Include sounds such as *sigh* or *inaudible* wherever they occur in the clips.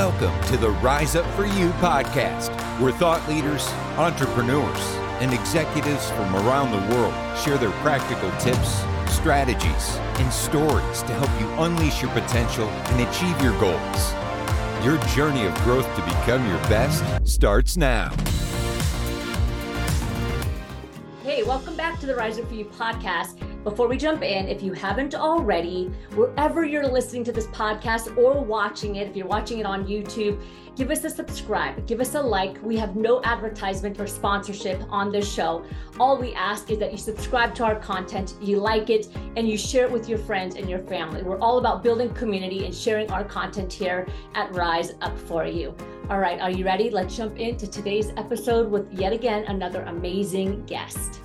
Welcome to the Rise Up For You podcast, where thought leaders, entrepreneurs, and executives from around the world share their practical tips, strategies, and stories to help you unleash your potential and achieve your goals. Your journey of growth to become your best starts now. Hey, welcome back to the Rise Up For You podcast. Before we jump in, if you haven't already, wherever you're listening to this podcast or watching it, if you're watching it on YouTube, give us a subscribe, give us a like. We have no advertisement or sponsorship on this show. All we ask is that you subscribe to our content, you like it, and you share it with your friends and your family. We're all about building community and sharing our content here at Rise Up For You. All right, are you ready? Let's jump into today's episode with yet again another amazing guest.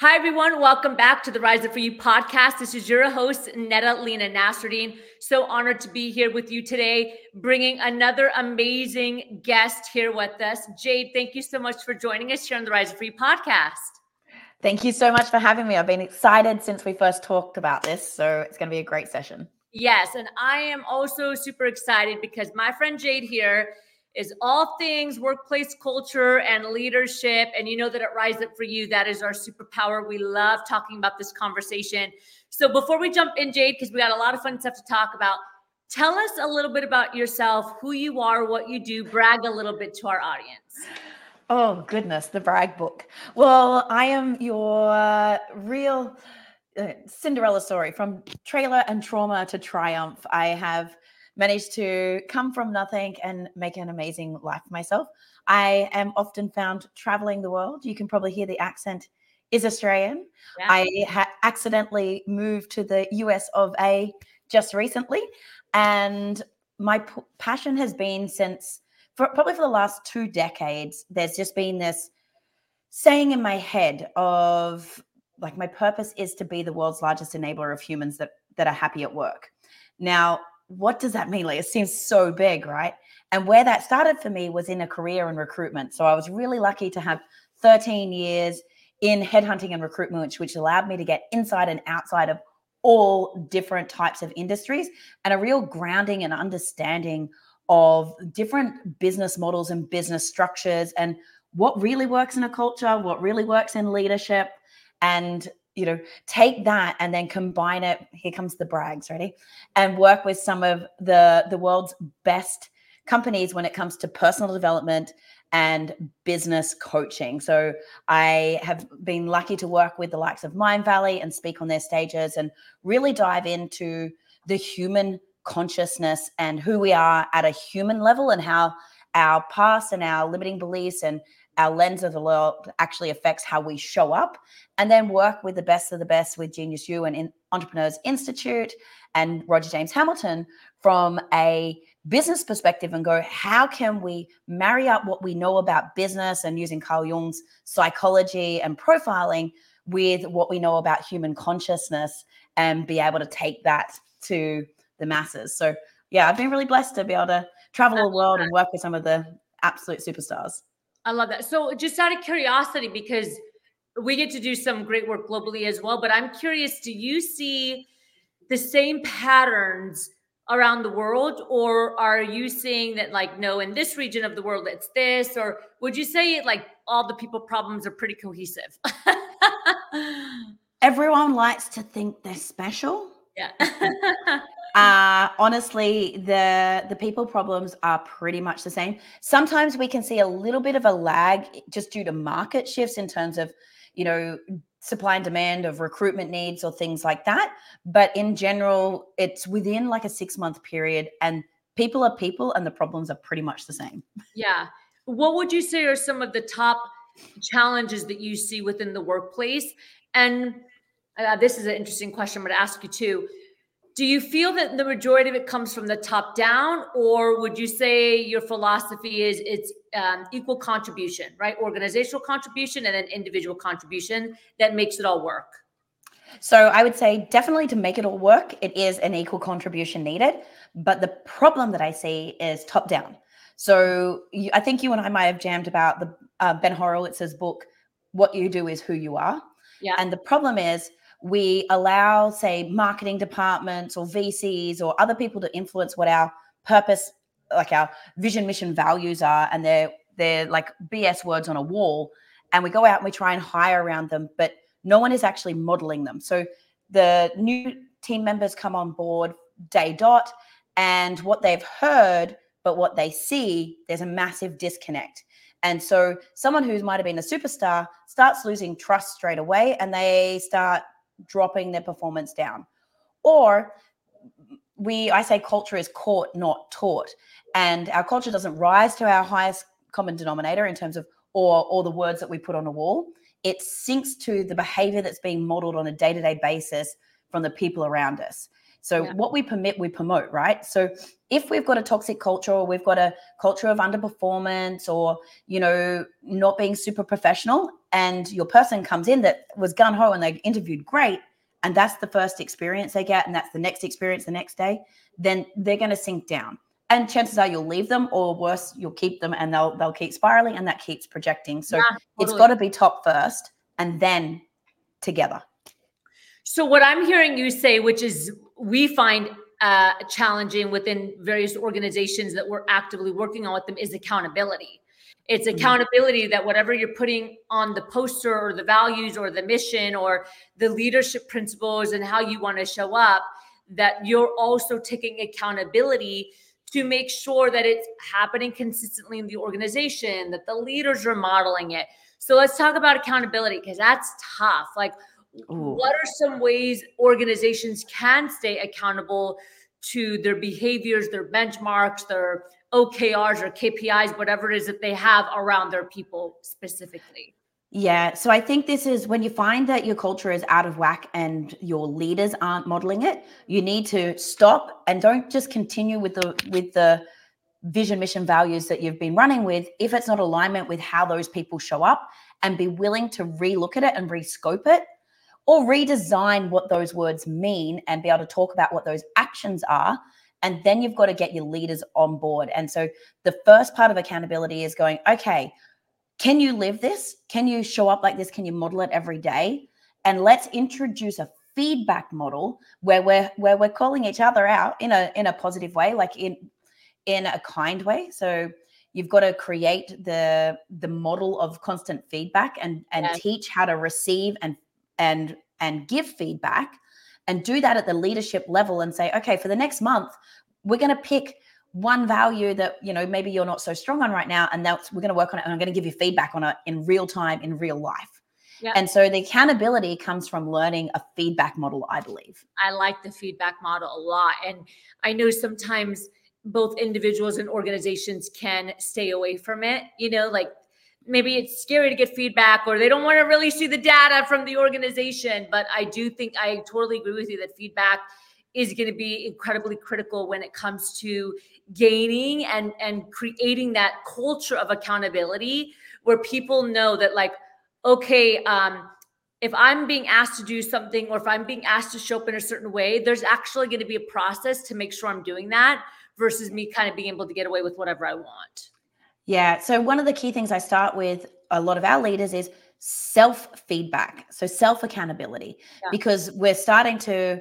Hi, everyone. Welcome back to the Rise Up For You podcast. This is your host, Nadalena Nasruddin. So honored to be here with you today, bringing another amazing guest here with us. Jade, thank you so much for joining us here on the Rise Up For You podcast. Thank you so much for having me. I've been excited since we first talked about this. So it's going to be a great session. Yes. And I am also super excited because my friend Jade here is all things workplace culture and leadership. And you know that at Rise Up For You, that is our superpower. We love talking about this conversation. So before we jump in, Jade, because we got a lot of fun stuff to talk about, tell us a little bit about yourself, who you are, what you do, brag a little bit to our audience. Oh, goodness, the brag book. Well, I am your real uh, Cinderella story from trailer and trauma to triumph. I have managed to come from nothing and make an amazing life for myself. I am often found traveling the world. You can probably hear the accent is Australian. Yeah. I ha- accidentally moved to the US of A just recently. And my p- passion has been since for probably for the last two decades, there's just been this saying in my head of like my purpose is to be the world's largest enabler of humans that that are happy at work. Now, what does that mean? Like it seems so big, right? And where that started for me was in a career in recruitment. So I was really lucky to have 13 years in headhunting and recruitment, which, allowed me to get inside and outside of all different types of industries and a real grounding and understanding of different business models and business structures and what really works in a culture, what really works in leadership, and you know take that and then combine it here comes the brags ready? And work with some of the the world's best companies when it comes to personal development and business coaching. So i have been lucky to work with the likes of Mindvalley and speak on their stages and really dive into the human consciousness and who we are at a human level and how our past and our limiting beliefs and our lens of the world actually affects how we show up and then work with the best of the best with genius u and in entrepreneurs institute and roger james hamilton from a business perspective and go how can we marry up what we know about business and using carl jung's psychology and profiling with what we know about human consciousness and be able to take that to the masses? So yeah i've been really blessed to be able to travel the world and work with some of the absolute superstars I love that. So, just out of curiosity, because we get to do some great work globally as well, but I'm curious do you see the same patterns around the world, or are you seeing that, like, no, in this region of the world, it's this, or would you say, it like, all the people problems are pretty cohesive? *laughs* Everyone likes to think they're special. Yeah. *laughs* *laughs* uh honestly the the people problems are pretty much the same. Sometimes we can see a little bit of a lag just due to market shifts in terms of you know supply and demand of recruitment needs or things like that. But in general it's within like a 6 month period and people are people and the problems are pretty much the same. Yeah. What would you say are some of the top challenges that you see within the workplace? And uh, this is an interesting question i'm going to ask you too do you feel that the majority of it comes from the top down or would you say your philosophy is it's um, equal contribution right? Organizational contribution and then individual contribution that makes it all work? So i would say definitely to make it all work it is an equal contribution needed but the problem that i see is top down. So you, i think you and i might have jammed about the uh, ben horowitz's book what you do is who you are. Yeah. And the problem is we allow, say, marketing departments or VCs or other people to influence what our purpose, like our vision, mission, values are, and they're they're like BS words on a wall, and we go out and we try and hire around them, but no one is actually modeling them. So the new team members come on board day dot, and what they've heard, but what they see, there's a massive disconnect. And so someone who might have been a superstar starts losing trust straight away and they start dropping their performance down. Or we, I say culture is caught, not taught. And our culture doesn't rise to our highest common denominator in terms of or or the words that we put on a wall. It syncs to the behavior that's being modeled on a day-to-day basis from the people around us. So yeah. what we permit, we promote, right? So if we've got a toxic culture or we've got a culture of underperformance or, you know, not being super professional and your person comes in that was gun ho and they interviewed great and that's the first experience they get and that's the next experience the next day, then they're going to sink down. And chances are you'll leave them or worse, you'll keep them and they'll they'll keep spiraling and that keeps projecting. So yeah, totally. it's got to be top first and then together. So what I'm hearing you say, which is we find uh, challenging within various organizations that we're actively working on with them, is accountability. It's mm-hmm. accountability that whatever you're putting on the poster or the values or the mission or the leadership principles and how you want to show up, that you're also taking accountability to make sure that it's happening consistently in the organization, that the leaders are modeling it. So let's talk about accountability because that's tough. Like, Ooh. what are some ways organizations can stay accountable to their behaviors, their benchmarks, their OKRs or KPIs, whatever it is that they have around their people specifically? Yeah. So I think this is when you find that your culture is out of whack and your leaders aren't modeling it, you need to stop and don't just continue with the with the vision, mission, values that you've been running with if it's not alignment with how those people show up and be willing to relook at it and rescope it or redesign what those words mean and be able to talk about what those actions are. And then you've got to get your leaders on board. And so the first part of accountability is going, okay, can you live this? Can you show up like this? Can you model it every day? And let's introduce a feedback model where we're where we're calling each other out in a in a positive way, like in in a kind way. So you've got to create the the model of constant feedback and and yeah. teach how to receive and and and give feedback and do that at the leadership level and say okay for the next month we're going to pick one value that you know maybe you're not so strong on right now and that's we're going to work on it and i'm going to give you feedback on it in real time in real life yeah. and so the accountability comes from learning a feedback model i believe i like the feedback model a lot and i know sometimes both individuals and organizations can stay away from it you know like maybe it's scary to get feedback or they don't want to really see the data from the organization. But I do think I totally agree with you that feedback is going to be incredibly critical when it comes to gaining and and creating that culture of accountability where people know that like okay um if i'm being asked to do something or if i'm being asked to show up in a certain way there's actually going to be a process to make sure i'm doing that versus me kind of being able to get away with whatever i want yeah. So, one of the key things I start with a lot of our leaders is self feedback. So, self accountability, yeah. because we're starting to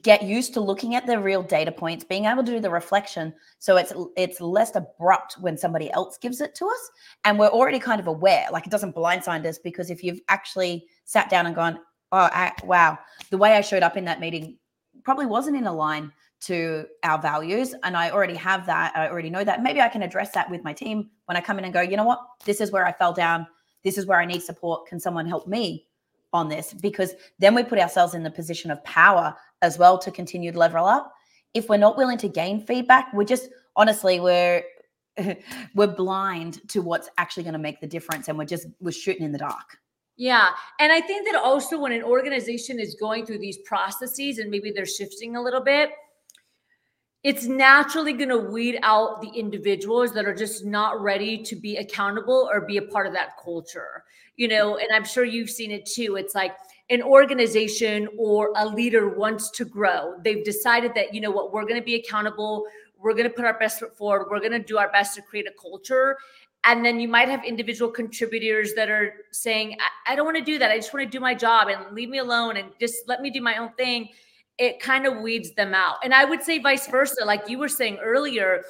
get used to looking at the real data points being able to do the reflection so it's it's less abrupt when somebody else gives it to us and we're already kind of aware like it doesn't blindside us because if you've actually sat down and gone oh I, wow the way i showed up in that meeting probably wasn't in a line to our values and i already have that i already know that. Maybe i can address that with my team when i come in and go you know what? This is where i fell down. This is where i need support. Can someone help me on this? Because then we put ourselves in the position of power as well to continue to level up. If we're not willing to gain feedback we're just honestly we're *laughs* we're blind to what's actually going to make the difference and we're just we're shooting in the dark. Yeah. And I think that also when an organization is going through these processes and maybe they're shifting a little bit, it's naturally going to weed out the individuals that are just not ready to be accountable or be a part of that culture you know? Mm-hmm. And i'm sure you've seen it too. It's like an organization or a leader wants to grow. They've decided that you know what we're going to be accountable we're going to put our best foot forward we're going to do our best to create a culture. And then you might have individual contributors that are saying I, I don't want to do that. I just want to do my job and leave me alone and just let me do my own thing it kind of weeds them out and i would say vice versa like you were saying earlier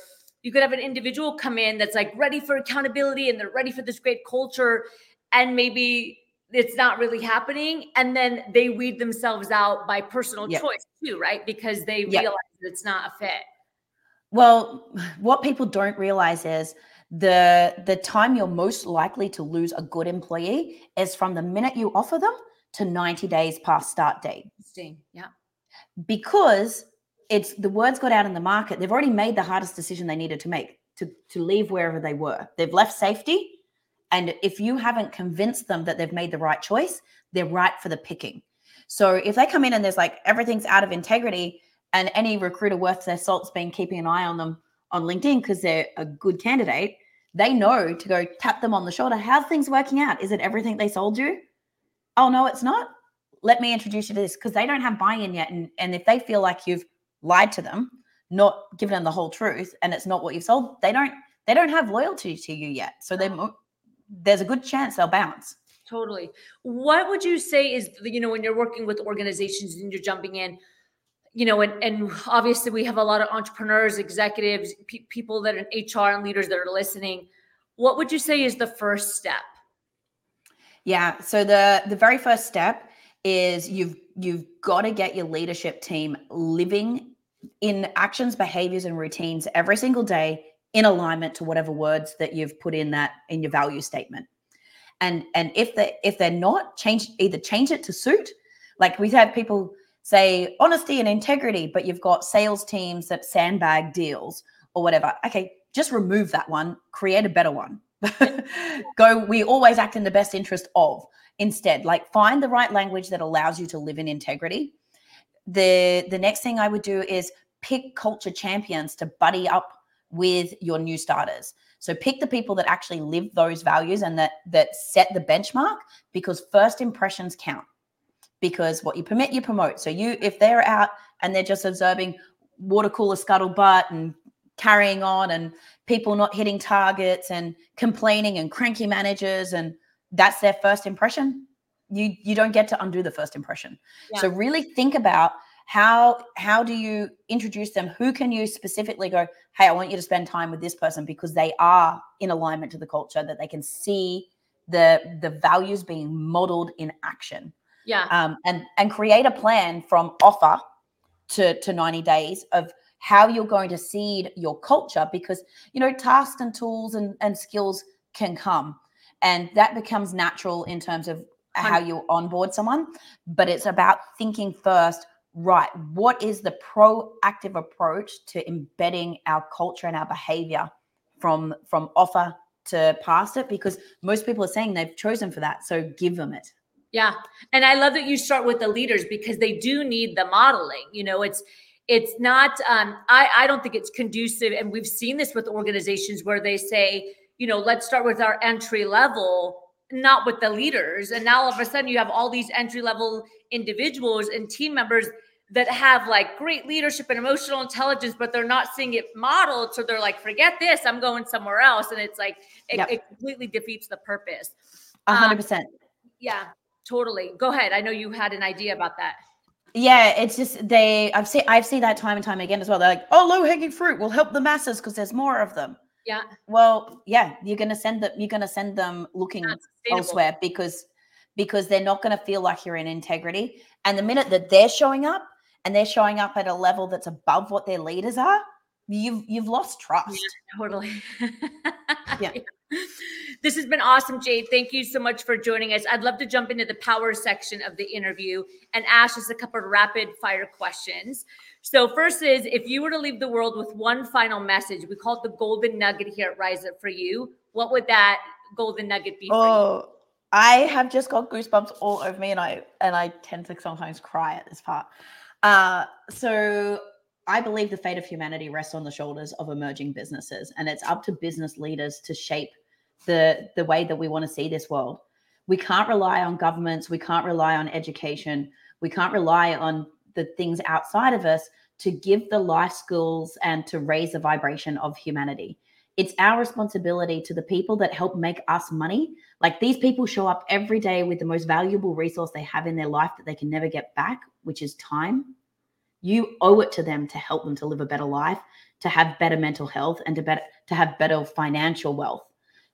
you could have an individual come in that's like ready for accountability and they're ready for this great culture and maybe it's not really happening and then they weed themselves out by personal yep. choice too right because they yep. realize it's not a fit well what people don't realize is the the time you're most likely to lose a good employee is from the minute you offer them to 90 days past start date. Interesting. Yeah. Because it's the words got out in the market. They've already made the hardest decision they needed to make to, to leave wherever they were. They've left safety. And if you haven't convinced them that they've made the right choice, they're right for the picking. So if they come in and there's like everything's out of integrity and any recruiter worth their salt's been keeping an eye on them on LinkedIn because they're a good candidate, they know to go tap them on the shoulder. How's things working out? Is it everything they sold you? Oh, no, it's not. Let me introduce you to this because they don't have buy in yet. And, and if they feel like you've lied to them, not given them the whole truth, and it's not what you've sold, they don't they don't have loyalty to you yet. So they there's a good chance they'll bounce. Totally. What would you say is you know when you're working with organizations and you're jumping in? you know, and, and obviously we have a lot of entrepreneurs, executives, pe- people that are in HR and leaders that are listening. What would you say is the first step? Yeah. So the the very first step is you've you've got to get your leadership team living in actions, behaviors, and routines every single day in alignment to whatever words that you've put in that in your value statement. And and if they if they're not, change either change it to suit. Like we've had people say honesty and integrity, but you've got sales teams that sandbag deals or whatever. Okay, just remove that one, create a better one. *laughs* Go, we always act in the best interest of. Instead, like find the right language that allows you to live in integrity. The the next thing I would do is pick culture champions to buddy up with your new starters. So pick the people that actually live those values and that that set the benchmark because first impressions count because what you permit, you promote. So you, if they're out and they're just observing water cooler scuttlebutt and carrying on and people not hitting targets and complaining and cranky managers and that's their first impression. You you don't get to undo the first impression. Yeah. so really think about how how do you introduce them? Who can you specifically go hey i want you to spend time with this person because they are in alignment to the culture that they can see the the values being modeled in action. Yeah. Um, and and create a plan from offer to to 90 days of how you're going to seed your culture because you know tasks and tools and, and skills can come and that becomes natural in terms of how you onboard someone but it's about thinking first right what is the proactive approach to embedding our culture and our behavior from from offer to pass it because most people are saying they've chosen for that so give them it yeah. And I love that you start with the leaders because they do need the modeling. You know, it's it's not um I I don't think it's conducive and we've seen this with organizations where they say, you know, let's start with our entry level, not with the leaders. And now all of a sudden you have all these entry level individuals and team members that have like great leadership and emotional intelligence, but they're not seeing it modeled. So they're like, forget this, I'm going somewhere else. And it's like, it, yep. it completely defeats the purpose. A hundred percent. Um, yeah. Totally. Go ahead. I know you had an idea about that. Yeah, it's just they. I've seen I've seen that time and time again as well. They're like, "Oh, low hanging fruit will help the masses because there's more of them." Yeah. Well, yeah, you're gonna send them. You're gonna send them looking elsewhere because because they're not gonna feel like you're in integrity. And the minute that they're showing up and they're showing up at a level that's above what their leaders are, you've you've lost trust. Yeah, totally. *laughs* yeah. This has been awesome, Jade. Thank you so much for joining us. I'd love to jump into the power section of the interview and ask just a couple of rapid fire questions. So, first is if you were to leave the world with one final message, we call it the golden nugget here at Rise Up for you. What would that golden nugget be? oh, I have just got goosebumps all over me, and I and I tend to sometimes cry at this part. Uh, so I believe the fate of humanity rests on the shoulders of emerging businesses, and it's up to business leaders to shape the the way that we want to see this world. We can't rely on governments. We can't rely on education. We can't rely on the things outside of us to give the life skills and to raise the vibration of humanity. it's our responsibility to the people that help make us money. Like these people show up every day with the most valuable resource they have in their life that they can never get back, which is time. You owe it to them to help them to live a better life, to have better mental health, and to better to have better financial wealth.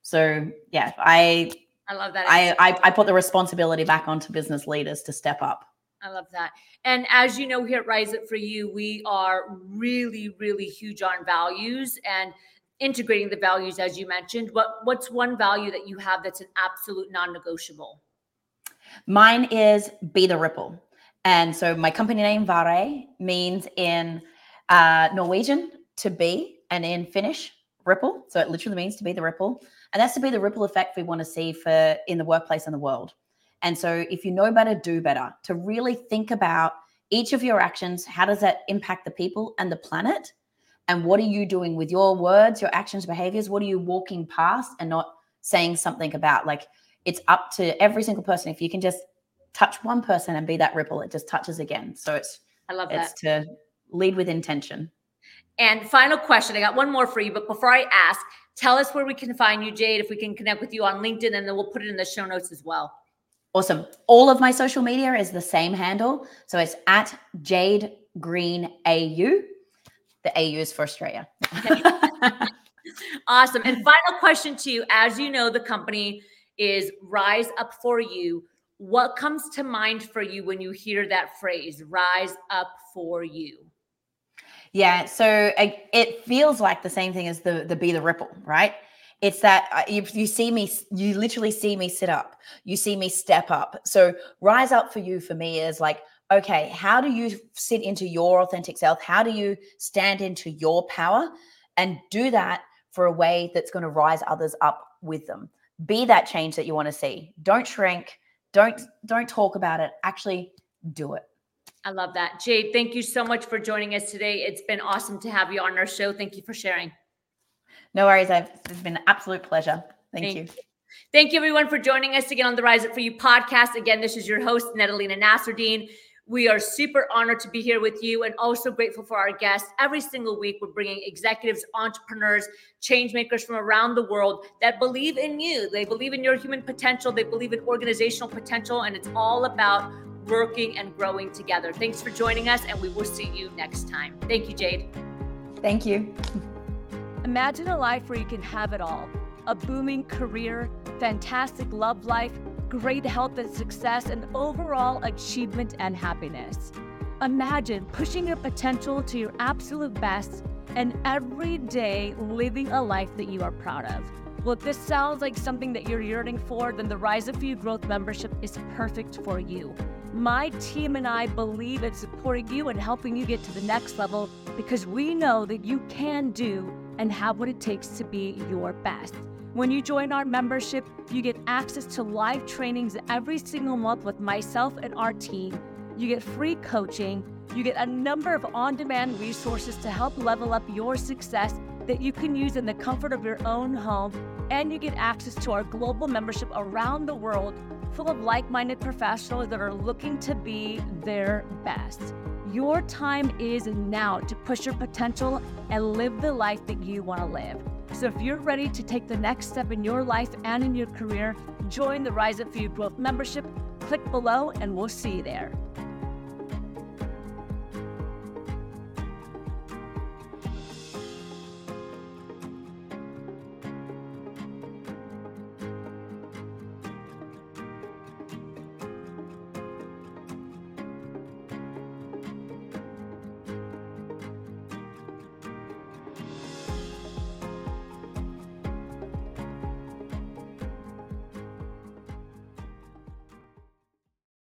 So yeah, I I love that. I, I, I put the responsibility back onto business leaders to step up. I love that. And as you know, here at Rise Up for You, we are really, really huge on values and integrating the values, as you mentioned. What what's one value that you have that's an absolute non-negotiable? Mine is be the ripple. And so my company name Vare means in uh, Norwegian to be, and in Finnish ripple. So it literally means to be the ripple. And that's to be the ripple effect we want to see for in the workplace and the world. And so if you know better, do better. To really think about each of your actions, how does that impact the people and the planet? And what are you doing with your words, your actions, behaviors? What are you walking past and not saying something about? Like it's up to every single person. If you can just touch one person and be that ripple, it just touches again. So it's I love it's that. to lead with intention. And final question, I got one more for you, but before I ask, tell us where we can find you, Jade, if we can connect with you on LinkedIn, and then we'll put it in the show notes as well. Awesome. All of my social media is the same handle. So it's at Jade Green AU. The AU is for Australia. *laughs* awesome. And final question to you as you know, the company is Rise Up for You. What comes to mind for you when you hear that phrase, Rise Up for You? Yeah, so it feels like the same thing as the the be the ripple, right? It's that uh, you, you see me, you literally see me sit up, you see me step up. So rise up for you for me is like, okay, how do you sit into your authentic self? How do you stand into your power and do that for a way that's going to rise others up with them? Be that change that you want to see. Don't shrink. Don't don't talk about it. Actually do it. I love that. Jade, thank you so much for joining us today. It's been awesome to have you on our show. Thank you for sharing. No worries. I've, it's been an absolute pleasure. Thank, Thank you. you. Thank you, everyone, for joining us again on the Rise Up For You podcast. Again, this is your host, Nadalena Nasruddin. We are super honored to be here with you and also grateful for our guests. Every single week, we're bringing executives, entrepreneurs, change makers from around the world that believe in you. They believe in your human potential, they believe in organizational potential, and it's all about working and growing together. Thanks for joining us, and we will see you next time. Thank you, Jade. Thank you. Imagine a life where you can have it all a booming career, fantastic love life, great health and success, and overall achievement and happiness. Imagine pushing your potential to your absolute best and every day living a life that you are proud of. Well, if this sounds like something that you're yearning for, then the Rise of You Growth membership is perfect for you. My team and I believe in supporting you and helping you get to the next level because we know that you can do and have what it takes to be your best. When you join our membership, you get access to live trainings every single month with myself and our team. You get free coaching. You get a number of on demand resources to help level up your success that you can use in the comfort of your own home. And you get access to our global membership around the world full of like minded professionals that are looking to be their best. Your time is now to push your potential and live the life that you want to live. So, if you're ready to take the next step in your life and in your career, join the Rise Up For You Growth membership. Click below, and we'll see you there.